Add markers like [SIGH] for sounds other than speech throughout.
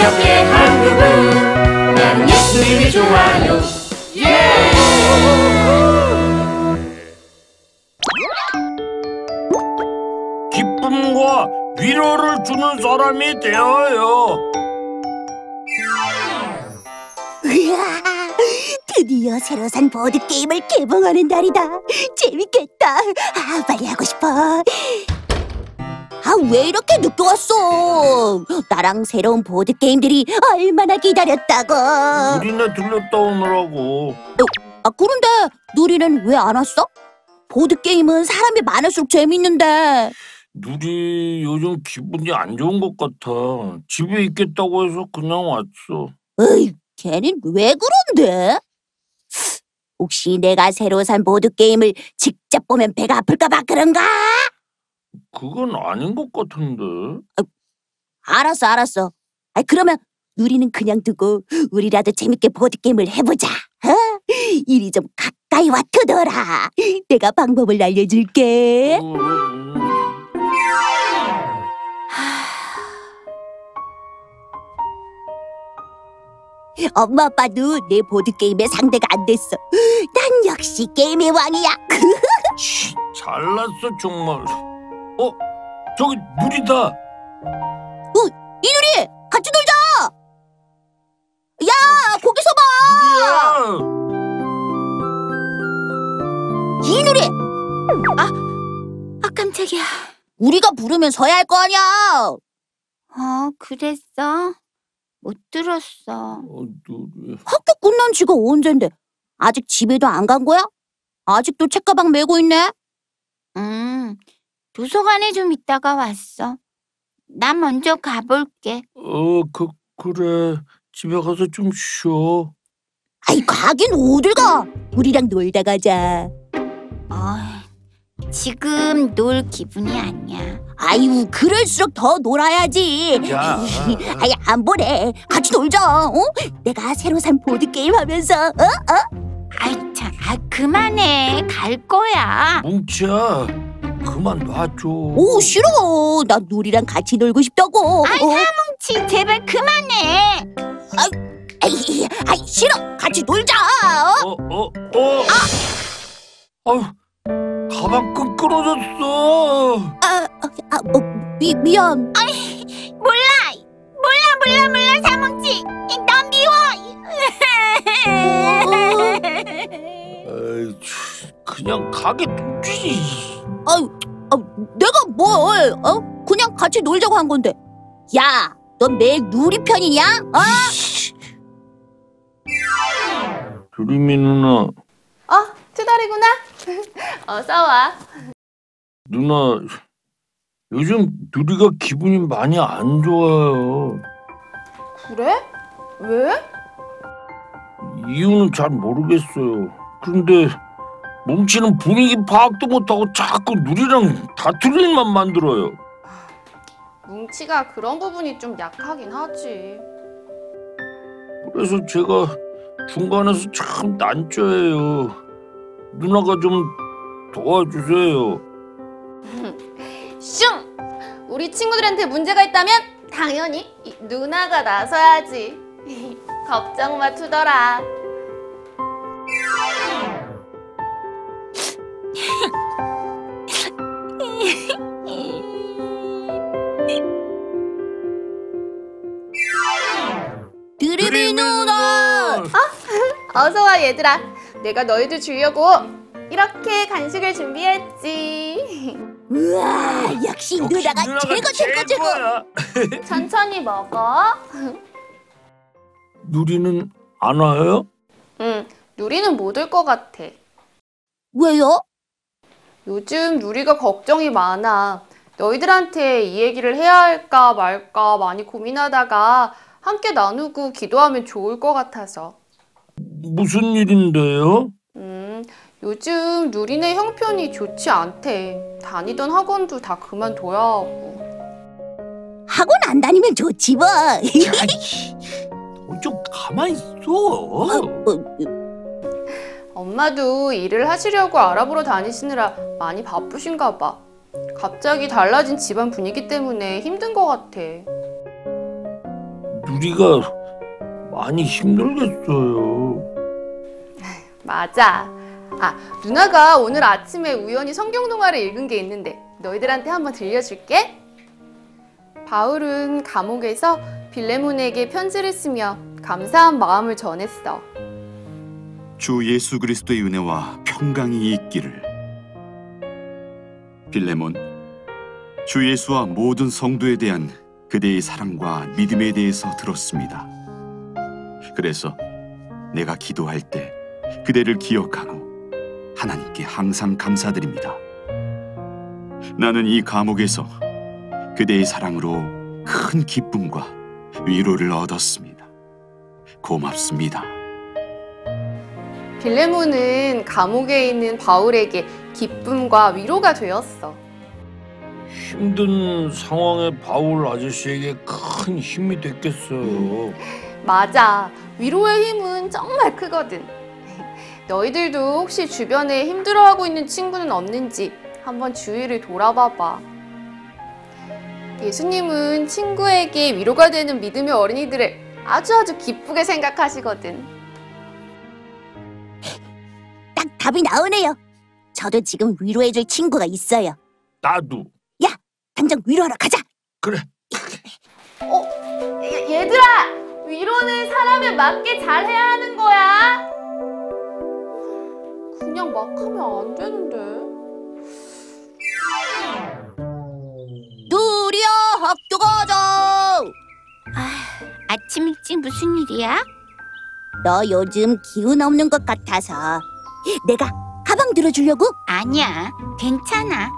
기억해 한국은 나는 예수님이 좋아요 기쁨과 위로를 주는 사람이 되어요. 으아, 드디어 새로 산 보드 게임을 개봉하는 날이다. 재밌겠다. 아, 빨리 하고 싶어. 아, 왜 이렇게 늦게 왔어? 나랑 새로운 보드 게임들이 얼마나 기다렸다고. 누리네 들렸다 오느라고. 아, 그런데 누리는 왜 안 왔어? 보드 게임은 사람이 많을수록 재밌는데. 누리 요즘 기분이 안 좋은 것 같아. 집에 있겠다고 해서 그냥 왔어. 에이, 걔는 왜 그런데? 혹시 내가 새로 산 보드 게임을 직접 보면 배가 아플까봐 그런가? 그건 아닌 것 같은데. 알았어, 알았어. 아, 그러면 누리는 그냥 두고 우리라도 재밌게 보드 게임을 해보자. 어? 이리 좀 가까이 와 두더라. 내가 방법을 알려줄게. 음, 엄마 아빠도 내 보드 게임의 상대가 안 됐어. 난 역시 게임의 왕이야. [LAUGHS] 치, 잘났어 정말. 어, 저기 누리다. 이누리 같이 놀자. 야, 거기서 봐. 이누리, 아, 깜짝이야. 우리가 부르면 서야 할 거 아니야. 어, 그랬어? 못 들었어. 어, 누리. 학교 끝난 지가 언젠데 아직 집에도 안 간 거야? 아직도 책가방 메고 있네. 음, 도서관에 좀 있다가 왔어. 나 먼저 가볼게. 어, 그 그래. 집에 가서 좀 쉬어. 아이 가긴 어딜 가? 우리랑 놀다 가자. 어, 지금 놀 기분이 아니야. 아유 그럴수록 더 놀아야지. 야. [LAUGHS] 아이 안 보내. 같이 놀자. 어? 내가 새로 산 보드 게임 하면서. 어? 아이, 참, 아, 그만해. 갈 거야. 뭉치야. 그만 놔줘. 오 싫어. 나 누리랑 같이 놀고 싶다고. 아이, 어? 치, 제발 그만해. 아이, 아이 싫어. 같이 놀자. 어? 어, 어, 어. 아 유, 가방 끈 끊어졌어. 아, 아, 어, 미 미안. 몰라. 몰라, 몰라, 몰라, 사뭉치. 넌 미워. [LAUGHS] 에이, 참, 그냥 가게 두지. 아유, 아, 내가 뭘? 어? 그냥 같이 놀자고 한 건데. 야, 넌 매일 누리 편이냐? 어? [LAUGHS] 두리미 누나, 어, 투덜이구나. [LAUGHS] 어서 와. 누나, 요즘 누리가 기분이 많이 안 좋아요. 그래? 왜? 이유는 잘 모르겠어요. 그런데 뭉치는 분위기 파악도 못하고 자꾸 누리랑 다툴 일만 만들어요. 뭉치가 그런 부분이 좀 약하긴 하지. 그래서 제가 중간에서 참 난처해요. 누나가 좀 도와주세요. [LAUGHS] 슝! 우리 친구들한테 문제가 있다면 당연히 이 누나가 나서야지. [LAUGHS] 걱정 마, 투덜아. 드리미 누나. 어서 와, 얘들아. 내가 너희들 주려고 이렇게 간식을 준비했지. [LAUGHS] 우와, 역시 누나가 최고 최고 최고. [LAUGHS] [LAUGHS] 천천히 먹어. 누리는 안 와요? 응, 누리는 못 올 것 같아. 왜요? 요즘 누리가 걱정이 많아. 너희들한테 이 얘기를 해야 할까 말까 많이 고민하다가 함께 나누고 기도하면 좋을 것 같아서. 무슨 일인데요? 음, 요즘 누리네 형편이 좋지 않대. 다니던 학원도 다 그만둬야 하고. 학원 안 다니면 좋지 뭐. 좀 가만히 있어. 어, 어, 엄마도 일을 하시려고 알아보러 다니시느라 많이 바쁘신가 봐. 갑자기 달라진 집안 분위기 때문에 힘든 것 같아. 누리가 많이 힘들겠어요. [LAUGHS] 맞아. 아, 누나가 오늘 아침에 우연히 성경 동화를 읽은 게 있는데 너희들한테 한번 들려줄게. 바울은 감옥에서 빌레몬에게 편지를 쓰며 감사한 마음을 전했어. 주 예수 그리스도의 은혜와 평강이 있기를. 빌레몬, 주 예수와 모든 성도에 대한 그대의 사랑과 믿음에 대해서 들었습니다. 그래서 내가 기도할 때 그대를 기억하고 하나님께 항상 감사드립니다. 나는 이 감옥에서 그대의 사랑으로 큰 기쁨과 위로를 얻었습니다. 고맙습니다. 빌레몬은 감옥에 있는 바울에게 기쁨과 위로가 되었어. 힘든 상황에 바울 아저씨에게 큰 힘이 됐겠어요. 맞아. 위로의 힘은 정말 크거든. 너희들도 혹시 주변에 힘들어하고 있는 친구는 없는지 한번 주위를 돌아봐봐. 예수님은 친구에게 위로가 되는 믿음의 어린이들을 아주 아주 기쁘게 생각하시거든. 답이 나오네요. 저도 지금 위로해줄 친구가 있어요. 나도 당장 위로하러 가자. 그래. 어, 얘- 얘들아! 위로는 사람에 맞게 잘 해야 하는 거야. 그냥 막 하면 안 되는데. 누리야 학교 가자. 아침 일찍 무슨 일이야? 너 요즘 기운 없는 것 같아서 내가 가방 들어주려고? 아니야, 괜찮아. 야,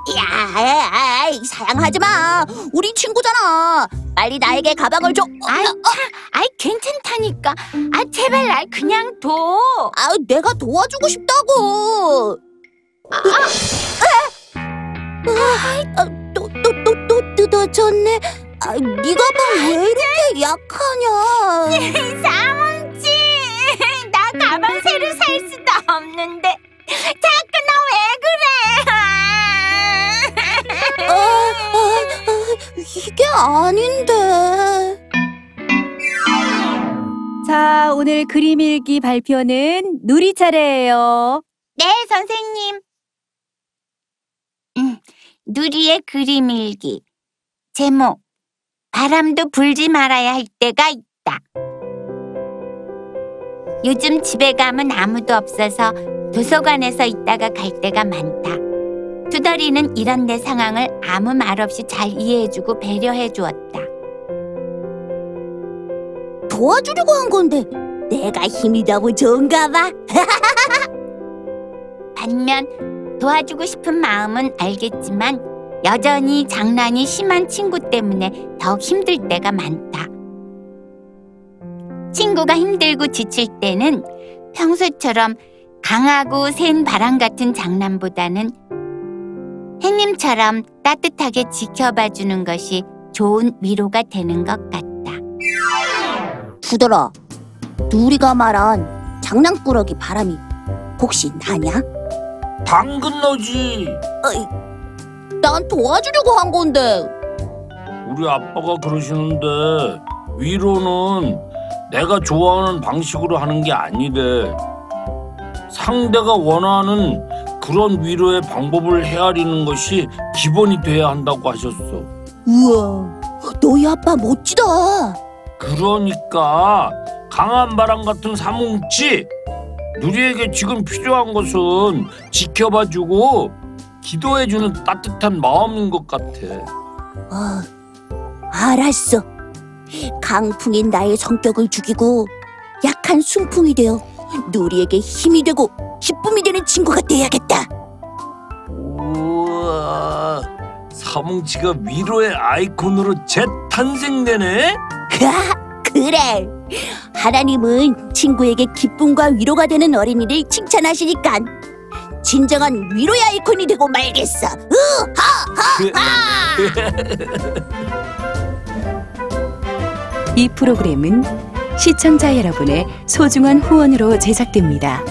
아이, 사양하지 마. 우리 친구잖아. 빨리 나에게 가방을 줘. 아이, 차, 아이, 괜찮다니까. 아, 제발 날 그냥 둬. 아, 내가 도와주고 싶다고. 아, 또, 또, 또, 또 뜯어졌네. 아, 네 가방 왜 이렇게 약하냐? [LAUGHS] 사 없는데 자꾸 너왜 그래? 아, 아, 아, 이게 아닌데. 자, 오늘 그림 일기 발표는 누리 차례예요. 네, 선생님. 음, 누리의 그림 일기. 제목. 바람도 불지 말아야 할 때가 있다. 요즘 집에 가면 아무도 없어서 도서관에서 있다가 갈 때가 많다. 투덜이는 이런 내 상황을 아무 말 없이 잘 이해해주고 배려해 주었다. 도와주려고 한 건데 내가 힘이 너무 좋은가 봐. [LAUGHS] 반면 도와주고 싶은 마음은 알겠지만 여전히 장난이 심한 친구 때문에 더 힘들 때가 많다. 친구가 힘들고 지칠 때는 평소처럼 강하고 센 바람 같은 장난보다는 햇님처럼 따뜻하게 지켜봐 주는 것이 좋은 위로가 되는 것 같다. 두더라, 누리가 말한 장난꾸러기 바람이 혹시 나냐? 당근 너지. 어이, 난 도와주려고 한 건데. 우리 아빠가 그러시는데 위로는 내가 좋아하는 방식으로 하는 게 아니래. 상대가 원하는 그런 위로의 방법을 헤아리는 것이 기본이 돼야 한다고 하셨어. 우와, 너희 아빠 멋지다. 그러니까 강한 바람 같은 사뭉치 누리에게 지금 필요한 것은 지켜봐주고 기도해주는 따뜻한 마음인 것 같아. 어, 알았어. 강풍인 나의 성격을 죽이고 약한 순풍이 되어 누리에게 힘이 되고 기쁨이 되는 친구가 돼야겠다. 우와, 사뭉치가 위로의 아이콘으로 재탄생되네. 아, 그래. 하나님은 친구에게 기쁨과 위로가 되는 어린이를 칭찬하시니까 진정한 위로의 아이콘이 되고 말겠어. [LAUGHS] 이 프로그램은 시청자 여러분의 소중한 후원으로 제작됩니다.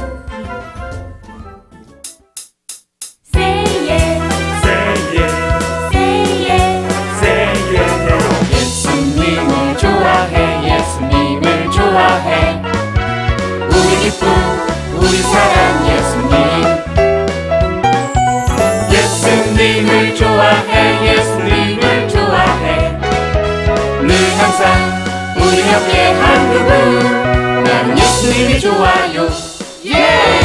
예수님을 좋아해. 늘 항상 우리 함께 한 그분 나는 예수님이 좋아요 예! Yeah!